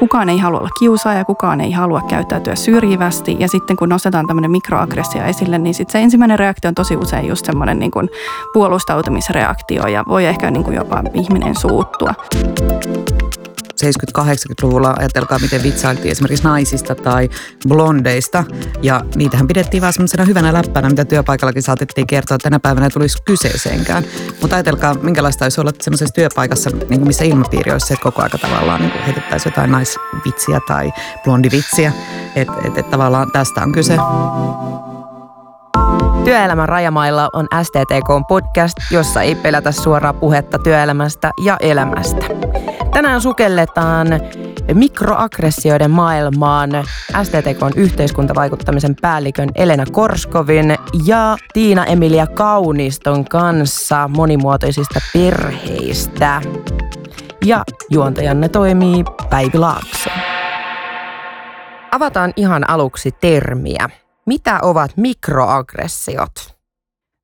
kukaan ei halua olla kiusaaja, kukaan ei halua käyttäytyä syrjivästi. Ja sitten kun nostetaan tämmöinen mikroaggressio esille, niin sitten se ensimmäinen reaktio on tosi usein just semmoinen niin kuin puolustautumisreaktio ja voi ehkä niin kuin jopa ihminen suuttua. 70-80-luvulla ajatelkaa, miten vitsailtiin esimerkiksi naisista tai blondeista. Ja niitähän pidettiin vaan semmoisena hyvänä läppänä, mitä työpaikallakin saatettiin kertoa, että tänä päivänä tulisi kyseeseenkään. Mutta ajatelkaa, minkälaista olisi olla semmoisessa työpaikassa, niin missä ilmapiiri olisi se, että koko aika tavallaan niin heitettäisiin jotain naisvitsiä tai blondivitsiä. Että et, et, tavallaan tästä on kyse. Työelämän rajamailla on STTK podcast, jossa ei pelätä suoraa puhetta työelämästä ja elämästä. Tänään sukelletaan mikroaggressioiden maailmaan STTK yhteiskuntavaikuttamisen päällikön Elena Korskovin ja Tiina Emilia Kauniston kanssa monimuotoisista perheistä. Ja juontajanne toimii Päivi Laakso. Avataan ihan aluksi termiä. Mitä ovat mikroaggressiot?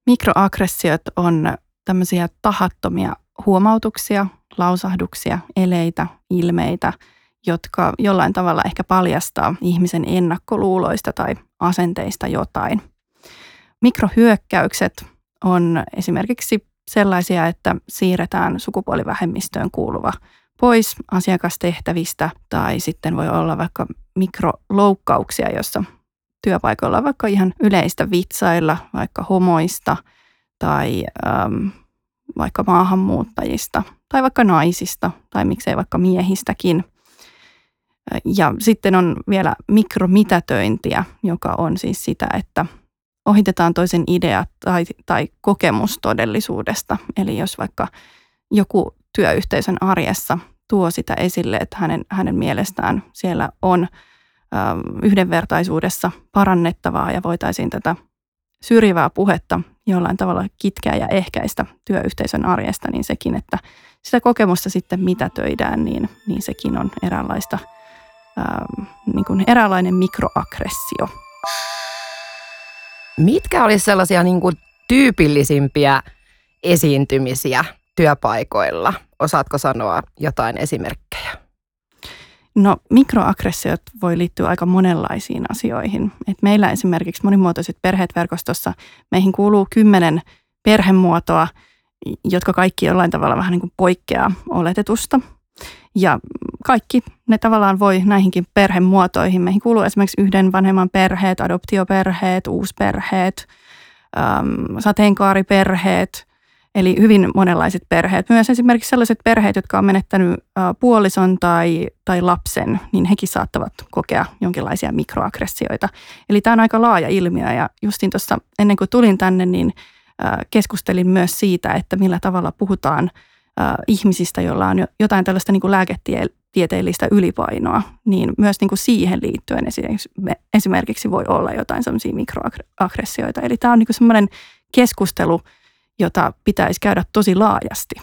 Mikroaggressiot on tämmöisiä tahattomia huomautuksia, lausahduksia, eleitä, ilmeitä, jotka jollain tavalla ehkä paljastaa ihmisen ennakkoluuloista tai asenteista jotain. Mikrohyökkäykset on esimerkiksi sellaisia, että siirretään sukupuolivähemmistöön kuuluva pois asiakastehtävistä tai sitten voi olla vaikka mikroloukkauksia, jossa työpaikoilla vaikka ihan yleistä vitsailla vaikka homoista tai äm, vaikka maahanmuuttajista tai vaikka naisista tai miksei vaikka miehistäkin. Ja sitten on vielä mikromitätöintiä, joka on siis sitä, että ohitetaan toisen idea tai, tai kokemus todellisuudesta. Eli jos vaikka joku työyhteisön arjessa tuo sitä esille, että hänen, hänen mielestään siellä on yhdenvertaisuudessa parannettavaa ja voitaisiin tätä syrjivää puhetta jollain tavalla kitkeä ja ehkäistä työyhteisön arjesta, niin sekin, että sitä kokemusta sitten mitätöidään, niin, niin sekin on eräänlaista, ää, niin kuin eräänlainen mikroaggressio. Mitkä olisi sellaisia niin kuin tyypillisimpiä esiintymisiä työpaikoilla? Osaatko sanoa jotain esimerkkejä? No mikroaggressiot voi liittyä aika monenlaisiin asioihin. Et meillä esimerkiksi monimuotoiset perheet verkostossa, meihin kuuluu kymmenen perhemuotoa, jotka kaikki jollain tavalla vähän niin kuin poikkeaa oletetusta. Ja kaikki ne tavallaan voi näihinkin perhemuotoihin. Meihin kuuluu esimerkiksi yhden vanhemman perheet, adoptioperheet, uusperheet, sateenkaariperheet, Eli hyvin monenlaiset perheet. Myös esimerkiksi sellaiset perheet, jotka on menettänyt puolison tai, tai lapsen, niin hekin saattavat kokea jonkinlaisia mikroaggressioita. Eli tämä on aika laaja ilmiö ja justin tuossa ennen kuin tulin tänne, niin keskustelin myös siitä, että millä tavalla puhutaan ihmisistä, joilla on jotain tällaista niin kuin lääketieteellistä ylipainoa, niin myös niin kuin siihen liittyen esimerkiksi voi olla jotain sellaisia mikroaggressioita. Eli tämä on niin semmoinen keskustelu, jota pitäisi käydä tosi laajasti.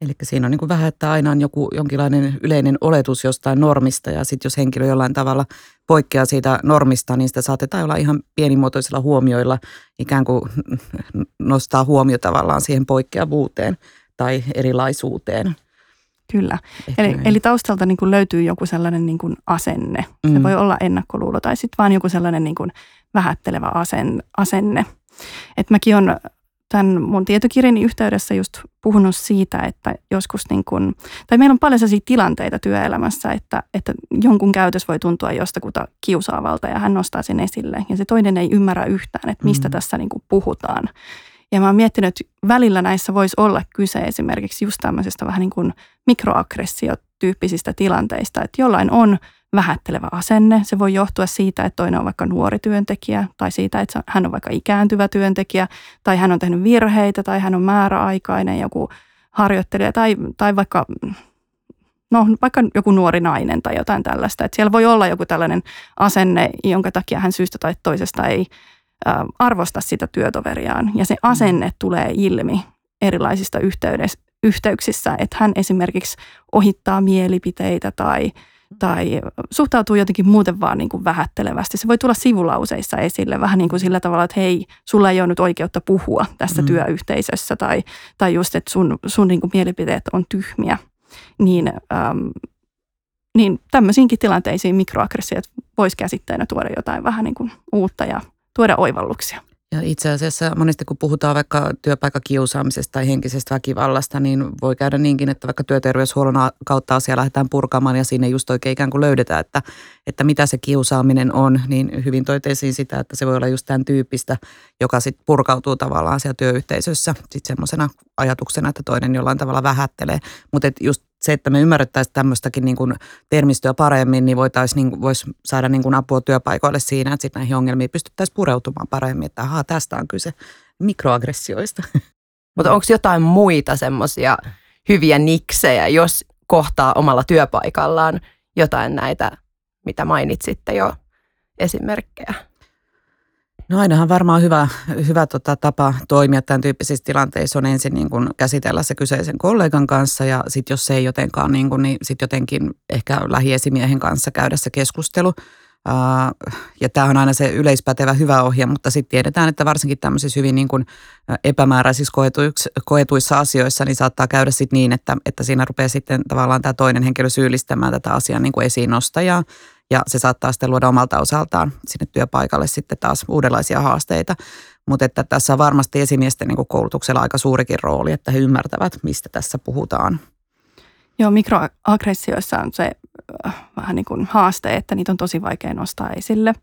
Eli siinä on niin kuin vähän, että aina on joku jonkinlainen yleinen oletus jostain normista ja sitten jos henkilö jollain tavalla poikkeaa siitä normista, niin sitä saatetaan olla ihan pienimuotoisilla huomioilla ikään kuin nostaa huomio tavallaan siihen poikkeavuuteen tai erilaisuuteen. Kyllä. eli, eli taustalta niin kuin löytyy joku sellainen niin kuin asenne. Se mm. voi olla ennakkoluulo tai sitten vaan joku sellainen niin kuin vähättelevä asenne. Et mäkin on tämän mun tietokirjani yhteydessä just puhunut siitä, että joskus niin kun, tai meillä on paljon sellaisia tilanteita työelämässä, että, että jonkun käytös voi tuntua jostakuta kiusaavalta ja hän nostaa sen esille ja se toinen ei ymmärrä yhtään, että mistä mm. tässä niin puhutaan. Ja mä oon miettinyt, että välillä näissä voisi olla kyse esimerkiksi just tämmöisestä vähän niin kuin mikroaggressiotyyppisistä tilanteista, että jollain on vähättelevä asenne. Se voi johtua siitä, että toinen on vaikka nuori työntekijä tai siitä, että hän on vaikka ikääntyvä työntekijä tai hän on tehnyt virheitä tai hän on määräaikainen joku harjoittelija tai, tai vaikka, no, vaikka joku nuori nainen tai jotain tällaista. Että siellä voi olla joku tällainen asenne, jonka takia hän syystä tai toisesta ei arvosta sitä työtoveriaan. Ja se asenne tulee ilmi erilaisista yhteyksissä, että hän esimerkiksi ohittaa mielipiteitä tai – tai suhtautuu jotenkin muuten vaan niin kuin vähättelevästi. Se voi tulla sivulauseissa esille vähän niin kuin sillä tavalla, että hei, sulla ei ole nyt oikeutta puhua tässä mm. työyhteisössä tai, tai just, että sun, sun niin kuin mielipiteet on tyhmiä. Niin äm, niin tämmöisiinkin tilanteisiin mikroaggressiot voisi käsitteenä tuoda jotain vähän niin kuin uutta ja tuoda oivalluksia. Ja itse asiassa monesti kun puhutaan vaikka työpaikkakiusaamisesta tai henkisestä väkivallasta, niin voi käydä niinkin, että vaikka työterveyshuollon kautta asia lähdetään purkamaan ja sinne just oikein ikään kuin löydetään, että, että mitä se kiusaaminen on, niin hyvin toiteisiin sitä, että se voi olla just tämän tyyppistä, joka sitten purkautuu tavallaan siellä työyhteisössä sitten semmoisena ajatuksena, että toinen jollain tavalla vähättelee. Mutta just se, että me ymmärrettäisiin tämmöistäkin niin termistöä paremmin, niin voitaisiin niin voisi saada niin kuin apua työpaikoille siinä, että sitten näihin ongelmiin pystyttäisiin pureutumaan paremmin, että ahaa, tästä on kyse mikroaggressioista. Mutta onko jotain muita semmoisia hyviä niksejä, jos kohtaa omalla työpaikallaan jotain näitä, mitä mainitsitte jo esimerkkejä? No ainahan varmaan hyvä, hyvä tota, tapa toimia tämän tyyppisissä tilanteissa on ensin niin kuin käsitellä se kyseisen kollegan kanssa ja sitten jos se ei jotenkaan, niin, kuin, niin sitten jotenkin ehkä lähiesimiehen kanssa käydä se keskustelu. Ja tämä on aina se yleispätevä hyvä ohje, mutta sitten tiedetään, että varsinkin tämmöisissä hyvin niin kuin epämääräisissä koetuissa asioissa, niin saattaa käydä sitten niin, että, että siinä rupeaa sitten tavallaan tämä toinen henkilö syyllistämään tätä asiaa niin kuin esiin nostajaa ja se saattaa sitten luoda omalta osaltaan sinne työpaikalle sitten taas uudenlaisia haasteita. Mutta että tässä on varmasti esimiesten niin koulutuksella aika suurikin rooli, että he ymmärtävät, mistä tässä puhutaan. Joo, mikroaggressioissa on se äh, vähän niin kuin haaste, että niitä on tosi vaikea nostaa esille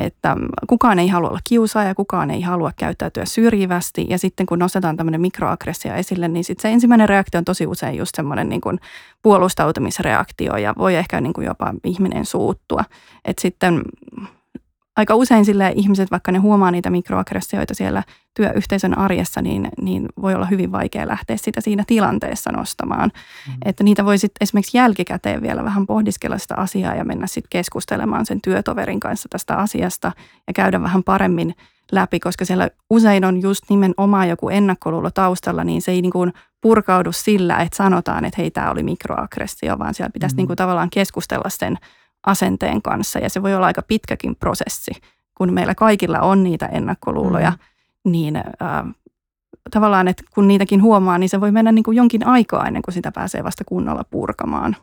että kukaan ei halua olla kiusaaja, kukaan ei halua käyttäytyä syrjivästi. Ja sitten kun nostetaan tämmöinen mikroaggressio esille, niin sitten se ensimmäinen reaktio on tosi usein just semmoinen niin kuin puolustautumisreaktio ja voi ehkä niin kuin jopa ihminen suuttua. Että sitten aika usein sille ihmiset, vaikka ne huomaa niitä mikroaggressioita siellä työyhteisön arjessa, niin, niin voi olla hyvin vaikea lähteä sitä siinä tilanteessa nostamaan. Mm. Että niitä voi sitten esimerkiksi jälkikäteen vielä vähän pohdiskella sitä asiaa ja mennä sitten keskustelemaan sen työtoverin kanssa tästä asiasta ja käydä vähän paremmin läpi, koska siellä usein on just nimenomaan joku ennakkoluulo taustalla, niin se ei niin kuin purkaudu sillä, että sanotaan, että hei, tämä oli mikroaggressio, vaan siellä pitäisi mm. niin kuin tavallaan keskustella sen asenteen kanssa ja se voi olla aika pitkäkin prosessi, kun meillä kaikilla on niitä ennakkoluuloja, mm. niin äh, tavallaan, että kun niitäkin huomaa, niin se voi mennä niin kuin jonkin aikaa ennen kuin sitä pääsee vasta kunnolla purkamaan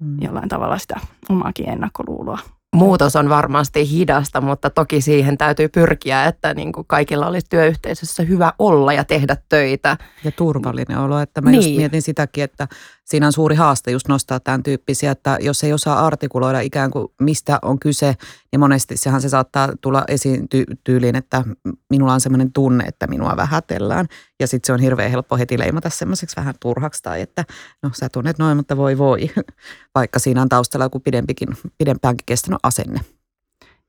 mm. jollain tavalla sitä omaakin ennakkoluuloa muutos on varmasti hidasta, mutta toki siihen täytyy pyrkiä, että niin kuin kaikilla olisi työyhteisössä hyvä olla ja tehdä töitä. Ja turvallinen olo, että mä niin. just mietin sitäkin, että siinä on suuri haaste just nostaa tämän tyyppisiä, että jos ei osaa artikuloida ikään kuin mistä on kyse, niin monesti sehän se saattaa tulla esiin ty- tyyliin, että minulla on semmoinen tunne, että minua vähätellään. Ja sitten se on hirveän helppo heti leimata semmoiseksi vähän turhaksi tai että no sä tunnet noin, mutta voi voi, vaikka siinä on taustalla joku pidempikin, pidempäänkin kestänyt asenne.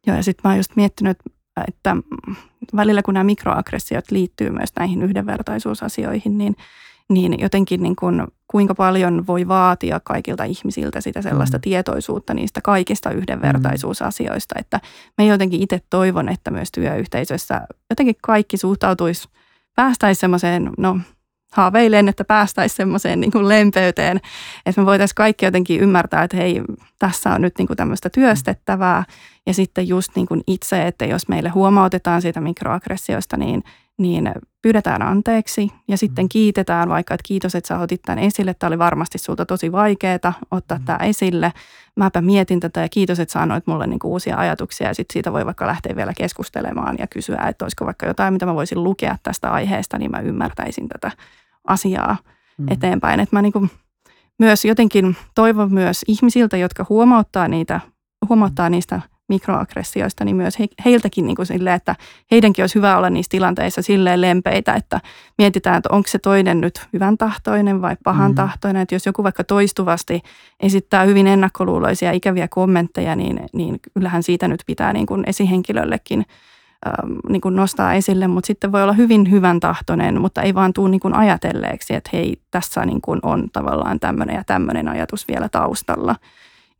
Joo ja sitten mä oon just miettinyt, että välillä kun nämä mikroaggressiot liittyy myös näihin yhdenvertaisuusasioihin, niin – niin jotenkin niin kuin, kuinka paljon voi vaatia kaikilta ihmisiltä sitä sellaista mm. tietoisuutta niistä kaikista yhdenvertaisuusasioista. Että me jotenkin itse toivon, että myös työyhteisössä jotenkin kaikki suhtautuisi, päästäisiin semmoiseen, no haaveilen, että päästäisiin semmoiseen niin kuin lempeyteen, että me voitaisiin kaikki jotenkin ymmärtää, että hei, tässä on nyt niin kuin tämmöistä työstettävää. Ja sitten just niin kuin itse, että jos meille huomautetaan siitä mikroaggressioista, niin niin pyydetään anteeksi ja sitten mm. kiitetään vaikka, että kiitos, että sä otit tämän esille. Tämä oli varmasti sulta tosi vaikeaa ottaa mm. tämä esille. Mäpä mietin tätä ja kiitos, että sanoit mulle niinku uusia ajatuksia ja sitten siitä voi vaikka lähteä vielä keskustelemaan ja kysyä, että olisiko vaikka jotain, mitä mä voisin lukea tästä aiheesta, niin mä ymmärtäisin tätä asiaa mm. eteenpäin. Että mä niinku myös jotenkin toivon myös ihmisiltä, jotka huomauttaa niitä, huomauttaa niistä – mikroaggressioista, niin myös he, heiltäkin niin kuin sille, että heidänkin olisi hyvä olla niissä tilanteissa silleen lempeitä, että mietitään, että onko se toinen nyt hyvän tahtoinen vai pahan mm. tahtoinen. Että jos joku vaikka toistuvasti esittää hyvin ennakkoluuloisia ikäviä kommentteja, niin, niin kyllähän siitä nyt pitää niin kuin esihenkilöllekin ähm, niin kuin nostaa esille, mutta sitten voi olla hyvin hyvän tahtoinen, mutta ei vaan tule niin kuin ajatelleeksi, että hei, tässä niin kuin on tavallaan tämmöinen ja tämmöinen ajatus vielä taustalla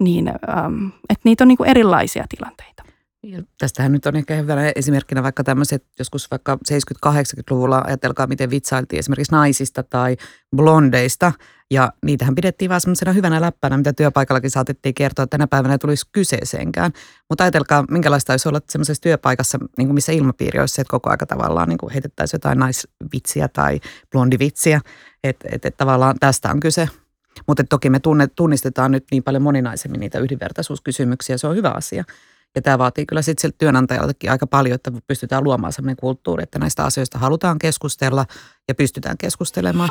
niin ähm, että niitä on niin kuin erilaisia tilanteita. Ja tästähän nyt on ehkä hyvänä esimerkkinä vaikka tämmöiset, joskus vaikka 70-80-luvulla ajatelkaa, miten vitsailtiin esimerkiksi naisista tai blondeista. Ja niitähän pidettiin vaan semmoisena hyvänä läppänä, mitä työpaikallakin saatettiin kertoa, että tänä päivänä tulisi kyseeseenkään. Mutta ajatelkaa, minkälaista olisi olla semmoisessa työpaikassa, niin kuin missä ilmapiiri olisi se, että koko aika tavallaan niin kuin heitettäisiin jotain naisvitsiä tai blondivitsiä. Että et, et tavallaan tästä on kyse Mutta toki me tunnistetaan nyt niin paljon moninaisemmin niitä yhdenvertaisuuskysymyksiä, se on hyvä asia. Ja tämä vaatii kyllä sitten työnantajaltakin aika paljon, että pystytään luomaan sellainen kulttuuri, että näistä asioista halutaan keskustella ja pystytään keskustelemaan.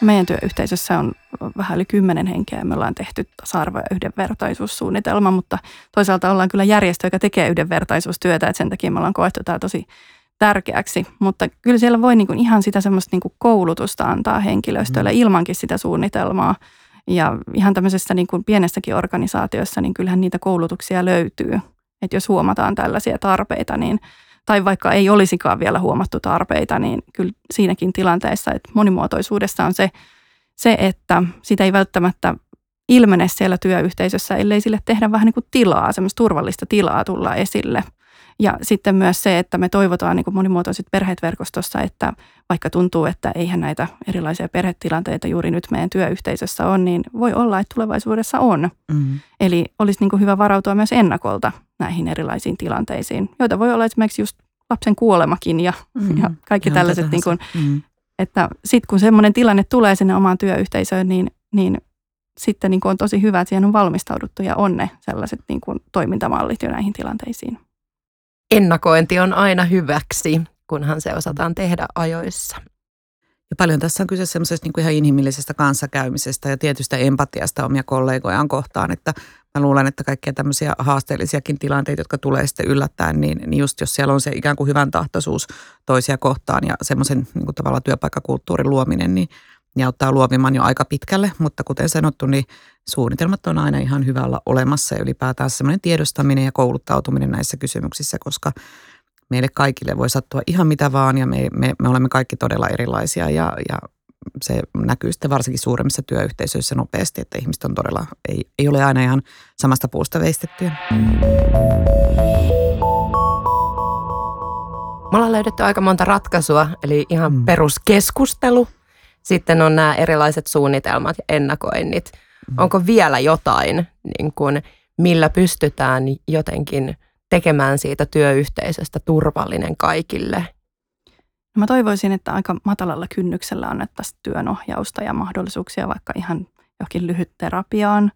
Meidän työyhteisössä on vähän yli kymmenen henkeä. Me ollaan tehty tasa-arvo- ja yhdenvertaisuussuunnitelma, mutta toisaalta ollaan kyllä järjestö, joka tekee yhdenvertaisuustyötä, että sen takia me ollaan koettu tämä tosi tärkeäksi. Mutta kyllä siellä voi niinku ihan sitä semmoista niinku koulutusta antaa henkilöstölle mm. ilmankin sitä suunnitelmaa. Ja ihan tämmöisessä niin kuin pienessäkin organisaatiossa, niin kyllähän niitä koulutuksia löytyy. Että jos huomataan tällaisia tarpeita, niin, tai vaikka ei olisikaan vielä huomattu tarpeita, niin kyllä siinäkin tilanteessa, että monimuotoisuudessa on se, se että sitä ei välttämättä ilmene siellä työyhteisössä, ellei sille tehdä vähän niin kuin tilaa, semmoista turvallista tilaa tulla esille – ja sitten myös se, että me toivotaan niin monimuotoiset perheet verkostossa, että vaikka tuntuu, että eihän näitä erilaisia perhetilanteita juuri nyt meidän työyhteisössä on, niin voi olla, että tulevaisuudessa on. Mm. Eli olisi niin hyvä varautua myös ennakolta näihin erilaisiin tilanteisiin, joita voi olla esimerkiksi just lapsen kuolemakin ja, mm. ja kaikki Ihan tällaiset, niin kuin, mm. että sitten kun semmoinen tilanne tulee sinne omaan työyhteisöön, niin, niin sitten niin on tosi hyvä, että siihen on valmistauduttu ja on ne sellaiset niin kuin toimintamallit jo näihin tilanteisiin ennakointi on aina hyväksi, kunhan se osataan tehdä ajoissa. Ja paljon tässä on kyse semmoisesta niin ihan inhimillisestä kanssakäymisestä ja tietystä empatiasta omia kollegojaan kohtaan, että mä luulen, että kaikkia tämmöisiä haasteellisiakin tilanteita, jotka tulee sitten yllättäen, niin, niin just jos siellä on se ikään kuin hyvän tahtoisuus toisia kohtaan ja semmoisen niin kuin tavallaan työpaikkakulttuurin luominen, niin ja auttaa luovimaan jo aika pitkälle, mutta kuten sanottu, niin suunnitelmat on aina ihan hyvällä olemassa ja ylipäätään semmoinen tiedostaminen ja kouluttautuminen näissä kysymyksissä, koska meille kaikille voi sattua ihan mitä vaan ja me, me, me olemme kaikki todella erilaisia ja, ja se näkyy sitten varsinkin suuremmissa työyhteisöissä nopeasti, että ihmiset on todella, ei, ei ole aina ihan samasta puusta veistettyä. Me ollaan löydetty aika monta ratkaisua, eli ihan mm. peruskeskustelu, sitten on nämä erilaiset suunnitelmat ja ennakoinnit. Mm. Onko vielä jotain, niin kuin, millä pystytään jotenkin tekemään siitä työyhteisöstä turvallinen kaikille? No mä toivoisin, että aika matalalla kynnyksellä annettaisiin työnohjausta ja mahdollisuuksia vaikka ihan johonkin lyhyt terapiaan.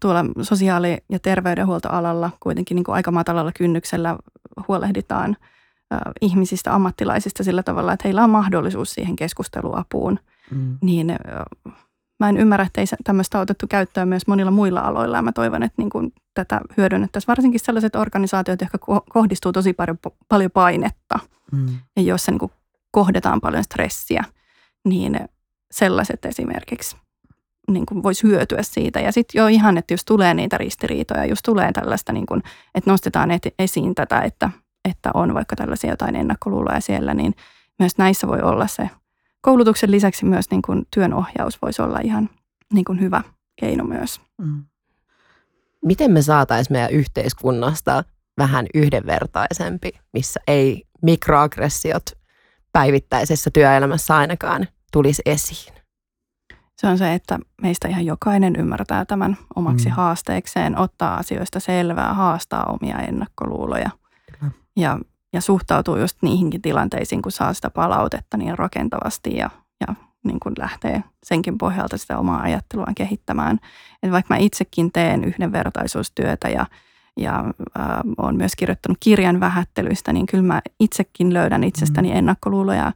Tuolla sosiaali- ja terveydenhuoltoalalla kuitenkin niin kuin aika matalalla kynnyksellä huolehditaan – ihmisistä, ammattilaisista sillä tavalla, että heillä on mahdollisuus siihen keskusteluapuun, mm. niin mä en ymmärrä, että ei tämmöistä otettu käyttöön myös monilla muilla aloilla. Ja mä toivon, että niin kuin tätä hyödynnettäisiin varsinkin sellaiset organisaatiot, jotka kohdistuu tosi paljon, paljon painetta mm. ja joissa niin kuin kohdetaan paljon stressiä, niin sellaiset esimerkiksi niin kuin voisi hyötyä siitä. Ja sitten jo ihan, että jos tulee niitä ristiriitoja, jos tulee tällaista, niin kuin, että nostetaan esiin tätä, että että on vaikka tällaisia jotain ennakkoluuloja siellä, niin myös näissä voi olla se koulutuksen lisäksi myös niin kuin työnohjaus voisi olla ihan niin kuin hyvä keino myös. Mm. Miten me saataisiin meidän yhteiskunnasta vähän yhdenvertaisempi, missä ei mikroaggressiot päivittäisessä työelämässä ainakaan tulisi esiin? Se on se, että meistä ihan jokainen ymmärtää tämän omaksi mm. haasteekseen, ottaa asioista selvää, haastaa omia ennakkoluuloja – ja, ja suhtautuu just niihinkin tilanteisiin, kun saa sitä palautetta niin rakentavasti ja, ja niin kuin lähtee senkin pohjalta sitä omaa ajatteluaan kehittämään. Et vaikka mä itsekin teen yhdenvertaisuustyötä ja, ja äh, olen myös kirjoittanut kirjan vähättelyistä, niin kyllä mä itsekin löydän itsestäni mm. ennakkoluuloja,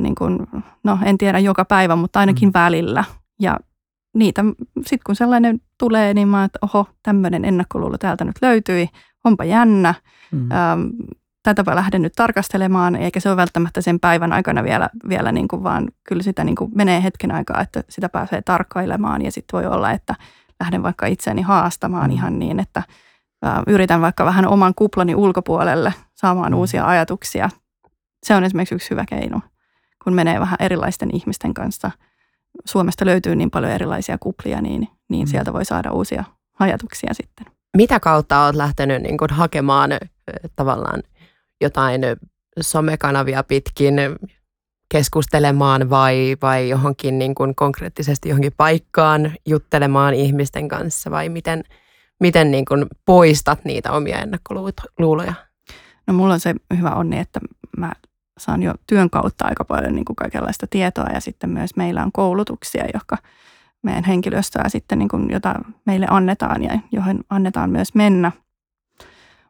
niin kuin, no en tiedä joka päivä, mutta ainakin mm. välillä. Ja niitä, sitten kun sellainen tulee, niin mä että oho, tämmöinen ennakkoluulo täältä nyt löytyi, onpa jännä. Mm. Ähm, tätäpä lähden nyt tarkastelemaan, eikä se ole välttämättä sen päivän aikana vielä, vielä niin kuin, vaan kyllä sitä niin kuin menee hetken aikaa, että sitä pääsee tarkkailemaan ja sitten voi olla, että lähden vaikka itseäni haastamaan mm. ihan niin, että äh, yritän vaikka vähän oman kuplani ulkopuolelle saamaan mm. uusia ajatuksia. Se on esimerkiksi yksi hyvä keino, kun menee vähän erilaisten ihmisten kanssa. Suomesta löytyy niin paljon erilaisia kuplia, niin, niin mm. sieltä voi saada uusia ajatuksia sitten mitä kautta olet lähtenyt niin kuin hakemaan tavallaan jotain somekanavia pitkin keskustelemaan vai, vai johonkin niin kuin konkreettisesti johonkin paikkaan juttelemaan ihmisten kanssa vai miten, miten niin kuin poistat niitä omia ennakkoluuloja? No mulla on se hyvä onni, että mä saan jo työn kautta aika paljon niin kuin kaikenlaista tietoa ja sitten myös meillä on koulutuksia, jotka meidän henkilöstöä sitten, niin kuin, jota meille annetaan ja johon annetaan myös mennä.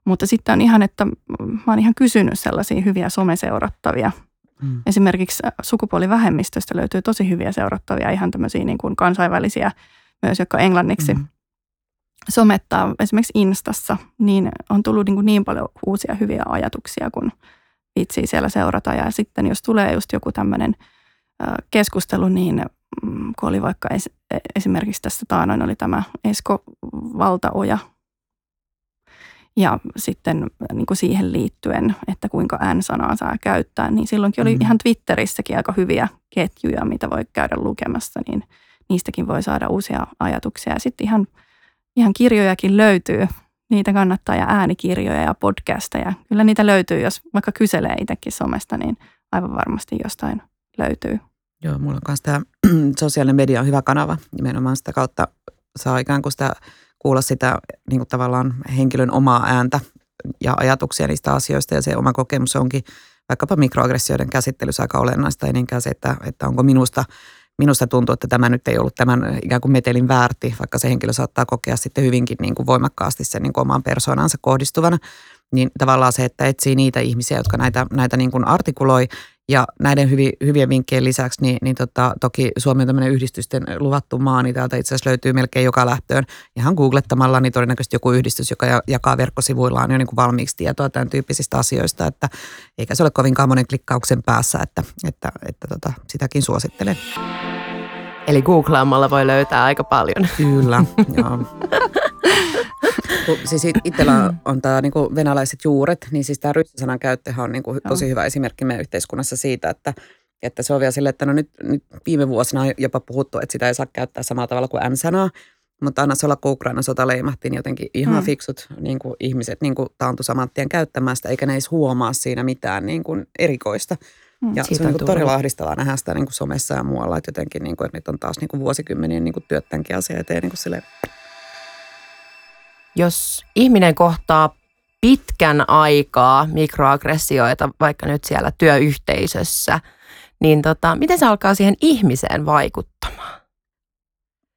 Mutta sitten on ihan, että mä oon ihan kysynyt sellaisia hyviä someseurattavia. Mm. Esimerkiksi sukupuolivähemmistöstä löytyy tosi hyviä seurattavia, ihan tämmöisiä niin kuin kansainvälisiä myös, jotka englanniksi mm. somettaa esimerkiksi Instassa, niin on tullut niin, kuin niin paljon uusia hyviä ajatuksia, kun viitsii siellä seurata. Ja sitten jos tulee just joku tämmöinen keskustelu, niin kun oli vaikka esimerkiksi tässä taanoin oli tämä Esko Valtaoja, ja sitten niin kuin siihen liittyen, että kuinka N-sanaa saa käyttää, niin silloinkin oli mm-hmm. ihan Twitterissäkin aika hyviä ketjuja, mitä voi käydä lukemassa, niin niistäkin voi saada uusia ajatuksia. Ja sitten ihan, ihan kirjojakin löytyy, niitä kannattaa ja äänikirjoja ja podcasteja. Kyllä niitä löytyy, jos vaikka kyselee itsekin somesta, niin aivan varmasti jostain löytyy. Joo, mulla on myös tämä sosiaalinen media on hyvä kanava. Nimenomaan sitä kautta saa ikään kuin sitä kuulla sitä niin kuin tavallaan henkilön omaa ääntä ja ajatuksia niistä asioista. Ja se oma kokemus onkin vaikkapa mikroaggressioiden käsittelyssä aika olennaista, ei niinkään se, että, että onko minusta, minusta tuntuu, että tämä nyt ei ollut tämän ikään kuin metelin väärti, vaikka se henkilö saattaa kokea sitten hyvinkin niin kuin voimakkaasti sen niin kuin omaan persoonansa kohdistuvana. Niin tavallaan se, että etsii niitä ihmisiä, jotka näitä, näitä niin kuin artikuloi ja näiden hyvi, hyvien vinkkien lisäksi, niin, niin tota, toki Suomi on tämmöinen yhdistysten luvattu maa, niin täältä itse asiassa löytyy melkein joka lähtöön. Ihan googlettamalla, niin todennäköisesti joku yhdistys, joka jakaa verkkosivuillaan jo niin kuin valmiiksi tietoa tämän tyyppisistä asioista, että eikä se ole kovinkaan monen klikkauksen päässä, että, että, että tota, sitäkin suosittelen. Eli googlaamalla voi löytää aika paljon. Kyllä, joo. Siis itsellä on tämä niinku venäläiset juuret, niin siis tämä ryssäsanan käyttöhän on niinku tosi hyvä esimerkki meidän yhteiskunnassa siitä, että että se on vielä silleen, että no nyt, nyt viime vuosina on jopa puhuttu, että sitä ei saa käyttää samalla tavalla kuin N-sanaa. Mutta anna se olla, kun Ukraina sota leimahti, niin jotenkin ihan mm. fiksut niin kuin ihmiset niin kuin taantu saman tien käyttämään sitä, eikä ne edes huomaa siinä mitään niin kuin erikoista. Mm, ja se on niin todella ahdistavaa nähdä sitä niin kuin somessa ja muualla, että jotenkin, niin kuin, että nyt on taas niin kuin vuosikymmenien niin kuin työt tämänkin asian eteen niin kuin sille. Jos ihminen kohtaa pitkän aikaa mikroaggressioita, vaikka nyt siellä työyhteisössä, niin tota, miten se alkaa siihen ihmiseen vaikuttamaan?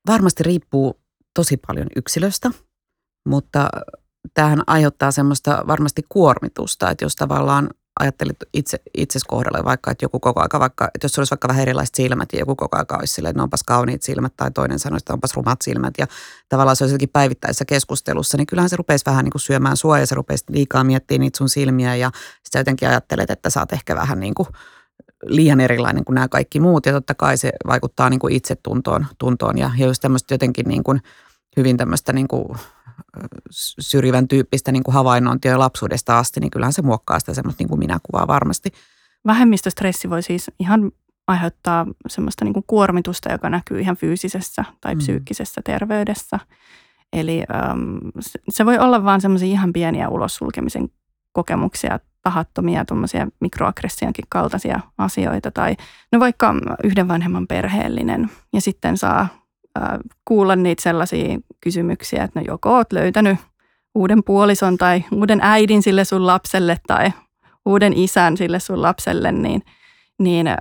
Varmasti riippuu tosi paljon yksilöstä, mutta tämähän aiheuttaa semmoista varmasti kuormitusta, että jos tavallaan ajattelit itse, itses kohdalla vaikka, että joku koko aika vaikka, että jos olisi vaikka vähän erilaiset silmät ja joku koko aika olisi silleen, että ne onpas kauniit silmät tai toinen sanoisi, että onpas rumat silmät ja tavallaan se olisi jotenkin päivittäisessä keskustelussa, niin kyllähän se rupeisi vähän niin kuin syömään sua ja se rupeisi liikaa miettimään niitä sun silmiä ja sitten jotenkin ajattelet, että sä oot ehkä vähän niin kuin liian erilainen kuin nämä kaikki muut ja totta kai se vaikuttaa niin kuin itsetuntoon tuntoon ja, ja just tämmöistä jotenkin niin kuin hyvin tämmöistä niin kuin syrjivän tyyppistä niin kuin havainnointia jo lapsuudesta asti, niin kyllähän se muokkaa sitä semmoista niin kuin minäkuvaa varmasti. Vähemmistöstressi voi siis ihan aiheuttaa semmoista niin kuin kuormitusta, joka näkyy ihan fyysisessä tai mm. psyykkisessä terveydessä. Eli äm, se voi olla vaan semmoisia ihan pieniä ulossulkemisen kokemuksia, tahattomia tuommoisia mikroaggressionkin kaltaisia asioita. Tai no vaikka yhden vanhemman perheellinen ja sitten saa kuulla niitä sellaisia kysymyksiä, että no joko oot löytänyt uuden puolison tai uuden äidin sille sun lapselle tai uuden isän sille sun lapselle, niin, niin äh,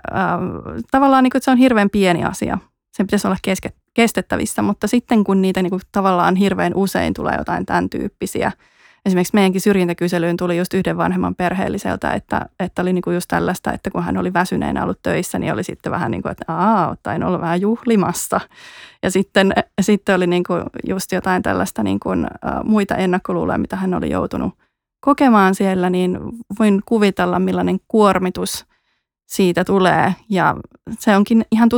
tavallaan niin kuin, se on hirveän pieni asia. Sen pitäisi olla keske, kestettävissä, mutta sitten kun niitä niin kuin, tavallaan hirveän usein tulee jotain tämän tyyppisiä – esimerkiksi meidänkin syrjintäkyselyyn tuli just yhden vanhemman perheelliseltä, että, että oli niinku just tällaista, että kun hän oli väsyneenä ollut töissä, niin oli sitten vähän niin kuin, että aa, tain olla vähän juhlimassa. Ja sitten, sitten oli niinku just jotain tällaista niinku, muita ennakkoluuloja, mitä hän oli joutunut kokemaan siellä, niin voin kuvitella, millainen kuormitus siitä tulee. Ja se onkin ihan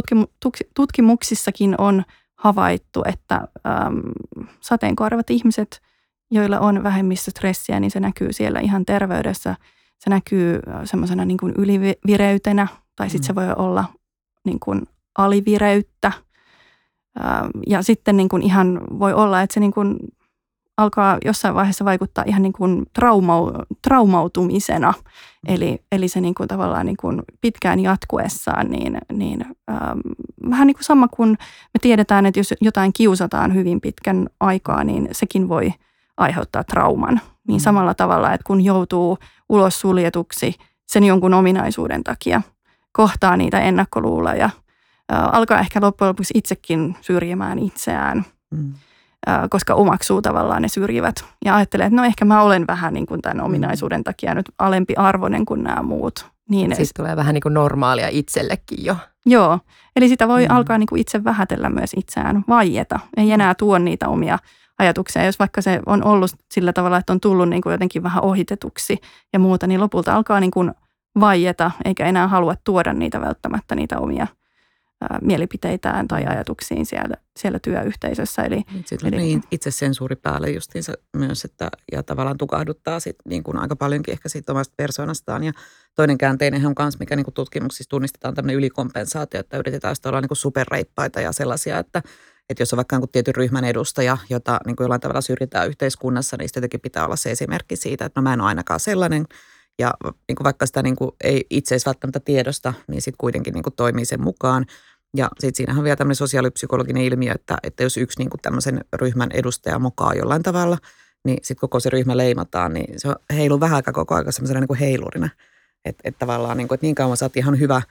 tutkimuksissakin on havaittu, että äm, sateenkaarivat ihmiset – joilla on vähemmistöstressiä, niin se näkyy siellä ihan terveydessä. Se näkyy semmoisena niin kuin ylivireytenä tai sitten mm. se voi olla niin kuin alivireyttä. Ja sitten niin kuin ihan voi olla, että se niin kuin alkaa jossain vaiheessa vaikuttaa ihan niin kuin trauma, traumautumisena. Mm. Eli, eli se niin kuin tavallaan niin kuin pitkään jatkuessaan, niin, niin ähm, vähän niin kuin sama kuin me tiedetään, että jos jotain kiusataan hyvin pitkän aikaa, niin sekin voi – aiheuttaa trauman. Niin mm. samalla tavalla, että kun joutuu ulos suljetuksi sen jonkun ominaisuuden takia kohtaa niitä ennakkoluuloja, alkaa ehkä loppujen lopuksi itsekin syrjimään itseään, mm. koska omaksuu tavallaan ne syrjivät. Ja ajattelee, että no ehkä mä olen vähän niin kuin tämän mm. ominaisuuden takia nyt alempi arvoinen kuin nämä muut. Niin siis tulee vähän niin kuin normaalia itsellekin jo. Joo, eli sitä voi mm. alkaa niin kuin itse vähätellä myös itseään, vaieta. Ei enää tuo niitä omia ajatuksia. Jos vaikka se on ollut sillä tavalla, että on tullut niin kuin jotenkin vähän ohitetuksi ja muuta, niin lopulta alkaa niin kuin vaieta, eikä enää halua tuoda niitä välttämättä niitä omia mielipiteitään tai ajatuksiin siellä, siellä työyhteisössä. Eli, Sitten eli, niin sensuuri päälle justiinsa myös, että ja tavallaan tukahduttaa sit niin kuin aika paljonkin ehkä siitä omasta persoonastaan. Ja toinen käänteinen on myös, mikä niin kuin tutkimuksissa tunnistetaan tämmöinen ylikompensaatio, että yritetään olla niin kuin superreippaita ja sellaisia, että että jos on vaikka niin tietyn ryhmän edustaja, jota niin kuin jollain tavalla syrjitään yhteiskunnassa, niin sitten jotenkin pitää olla se esimerkki siitä, että no mä en ole ainakaan sellainen. Ja niin kuin vaikka sitä niin kuin ei itse asiassa välttämättä tiedosta, niin sitten kuitenkin niin kuin toimii sen mukaan. Ja sitten siinähän on vielä tämmöinen sosiaalipsykologinen ilmiö, että, että jos yksi niin kuin tämmöisen ryhmän edustaja mokaa jollain tavalla, niin sitten koko se ryhmä leimataan, niin se heiluu vähän aika koko ajan semmoisena niin kuin heilurina. Että et tavallaan niin, kuin, että niin kauan sä oot ihan hyvä,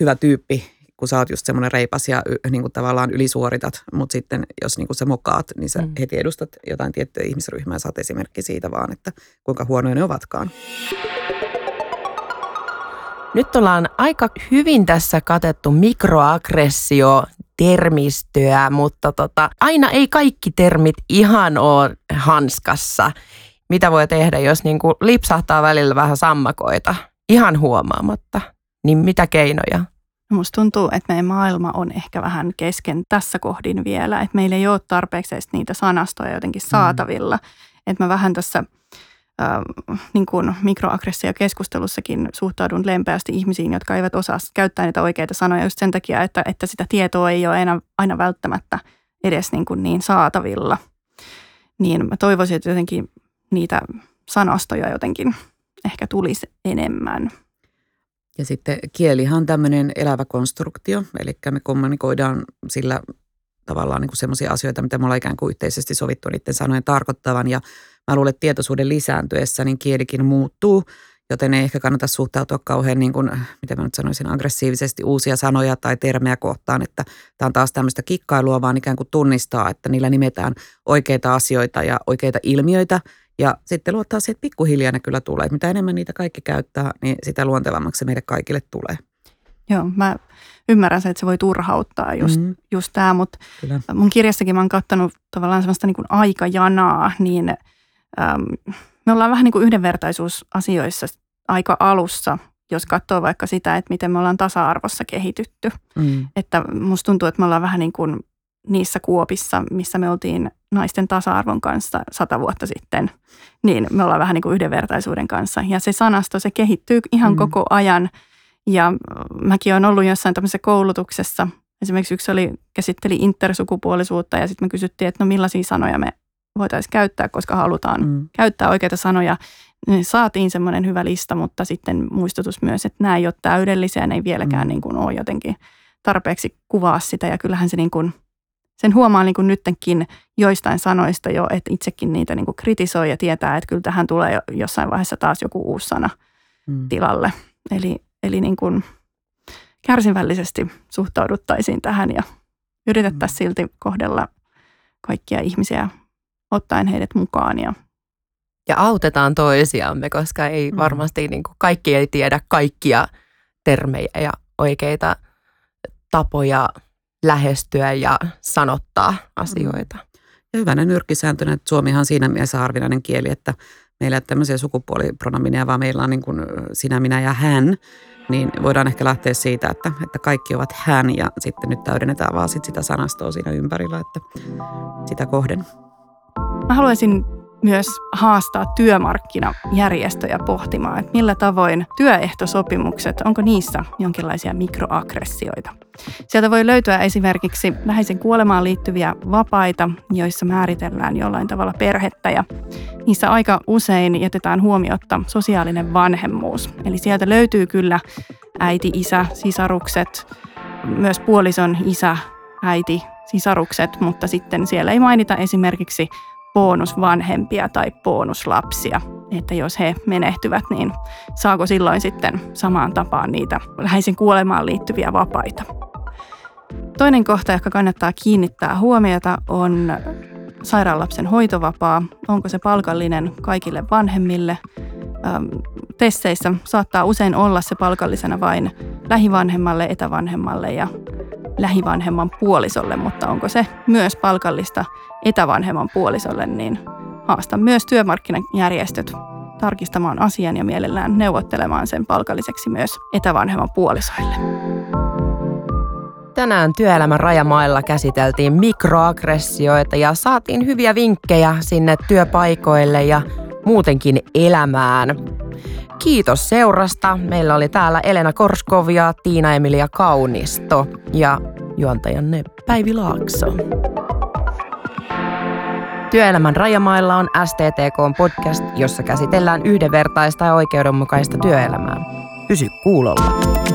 hyvä tyyppi, kun sä oot just semmoinen reipas ja niin kuin tavallaan ylisuoritat, mutta sitten jos niin kuin sä mokaat, niin sä mm. heti edustat jotain tiettyä ihmisryhmää, saat esimerkki siitä vaan, että kuinka huonoja ne ovatkaan. Nyt ollaan aika hyvin tässä katettu mikroaggressio termistöä, mutta tota, aina ei kaikki termit ihan ole hanskassa. Mitä voi tehdä, jos niinku lipsahtaa välillä vähän sammakoita ihan huomaamatta? Niin mitä keinoja? Musta tuntuu, että meidän maailma on ehkä vähän kesken tässä kohdin vielä, että meillä ei ole tarpeeksi niitä sanastoja jotenkin mm. saatavilla. Mm. Että mä vähän tässä äh, niin kuin mikroaggressio-keskustelussakin suhtaudun lempeästi ihmisiin, jotka eivät osaa käyttää niitä oikeita sanoja just sen takia, että, että sitä tietoa ei ole aina, aina välttämättä edes niin, kuin niin saatavilla. Niin mä toivoisin, että jotenkin niitä sanastoja jotenkin ehkä tulisi enemmän. Ja sitten kielihan on tämmöinen elävä konstruktio, eli me kommunikoidaan sillä tavallaan niin semmoisia asioita, mitä me ollaan ikään kuin yhteisesti sovittu niiden sanojen tarkoittavan. Ja mä luulen, että tietoisuuden lisääntyessä niin kielikin muuttuu, joten ei ehkä kannata suhtautua kauhean, niin kuin, miten mä nyt sanoisin, aggressiivisesti uusia sanoja tai termejä kohtaan, että tämä on taas tämmöistä kikkailua, vaan ikään kuin tunnistaa, että niillä nimetään oikeita asioita ja oikeita ilmiöitä – ja sitten luottaa siihen, että pikkuhiljaa ne kyllä tulee. Mitä enemmän niitä kaikki käyttää, niin sitä luontevammaksi se meille kaikille tulee. Joo, mä ymmärrän se, että se voi turhauttaa just, mm. just tämä, mutta Kyllä. mun kirjassakin mä oon kattanut tavallaan sellaista niin kuin aikajanaa, niin äm, me ollaan vähän niin kuin yhdenvertaisuusasioissa aika alussa, jos katsoo vaikka sitä, että miten me ollaan tasa-arvossa kehitytty. Mm. Että musta tuntuu, että me ollaan vähän niin kuin niissä kuopissa, missä me oltiin naisten tasa-arvon kanssa sata vuotta sitten, niin me ollaan vähän niin kuin yhdenvertaisuuden kanssa. Ja se sanasto, se kehittyy ihan mm. koko ajan. Ja mäkin olen ollut jossain tämmöisessä koulutuksessa. Esimerkiksi yksi oli, käsitteli intersukupuolisuutta ja sitten me kysyttiin, että no millaisia sanoja me voitaisiin käyttää, koska halutaan mm. käyttää oikeita sanoja. Niin saatiin semmoinen hyvä lista, mutta sitten muistutus myös, että nämä ei ole täydellisiä, ne ei vieläkään mm. niin kuin ole jotenkin tarpeeksi kuvaa sitä. Ja kyllähän se niin kuin – sen huomaa niin kuin nytkin joistain sanoista jo, että itsekin niitä niin kuin kritisoi ja tietää, että kyllä tähän tulee jossain vaiheessa taas joku uusi sana mm. tilalle. Eli, eli niin kuin kärsivällisesti suhtauduttaisiin tähän ja yritettäisiin mm. silti kohdella kaikkia ihmisiä ottaen heidät mukaan. Ja, ja autetaan toisiamme, koska ei mm. varmasti niin kuin kaikki ei tiedä kaikkia termejä ja oikeita tapoja lähestyä ja sanottaa asioita. Ja hyvänä nyrkkisääntönä, että Suomihan on siinä mielessä harvinainen kieli, että meillä ei ole tämmöisiä sukupuolipronomineja, vaan meillä on niin kuin sinä, minä ja hän. Niin voidaan ehkä lähteä siitä, että, että kaikki ovat hän ja sitten nyt täydennetään vaan sit sitä sanastoa siinä ympärillä, että sitä kohden. Mä haluaisin myös haastaa työmarkkinajärjestöjä pohtimaan, että millä tavoin työehtosopimukset, onko niissä jonkinlaisia mikroaggressioita. Sieltä voi löytyä esimerkiksi läheisen kuolemaan liittyviä vapaita, joissa määritellään jollain tavalla perhettä ja niissä aika usein jätetään huomiotta sosiaalinen vanhemmuus. Eli sieltä löytyy kyllä äiti, isä, sisarukset, myös puolison isä, äiti, sisarukset, mutta sitten siellä ei mainita esimerkiksi bonusvanhempia tai bonuslapsia. että jos he menehtyvät, niin saako silloin sitten samaan tapaan niitä läheisen kuolemaan liittyviä vapaita. Toinen kohta, joka kannattaa kiinnittää huomiota, on sairaalapsen hoitovapaa. Onko se palkallinen kaikille vanhemmille? Testeissä saattaa usein olla se palkallisena vain lähivanhemmalle, etävanhemmalle ja lähivanhemman puolisolle, mutta onko se myös palkallista etävanhemman puolisolle, niin haastan myös työmarkkinajärjestöt tarkistamaan asian ja mielellään neuvottelemaan sen palkalliseksi myös etävanhemman puolisoille. Tänään työelämän rajamailla käsiteltiin mikroaggressioita ja saatiin hyviä vinkkejä sinne työpaikoille ja muutenkin elämään. Kiitos seurasta. Meillä oli täällä Elena Korskovia, Tiina Emilia Kaunisto ja juontajanne Päivi Laakso. Työelämän rajamailla on STTK podcast, jossa käsitellään yhdenvertaista ja oikeudenmukaista työelämää. Pysy kuulolla.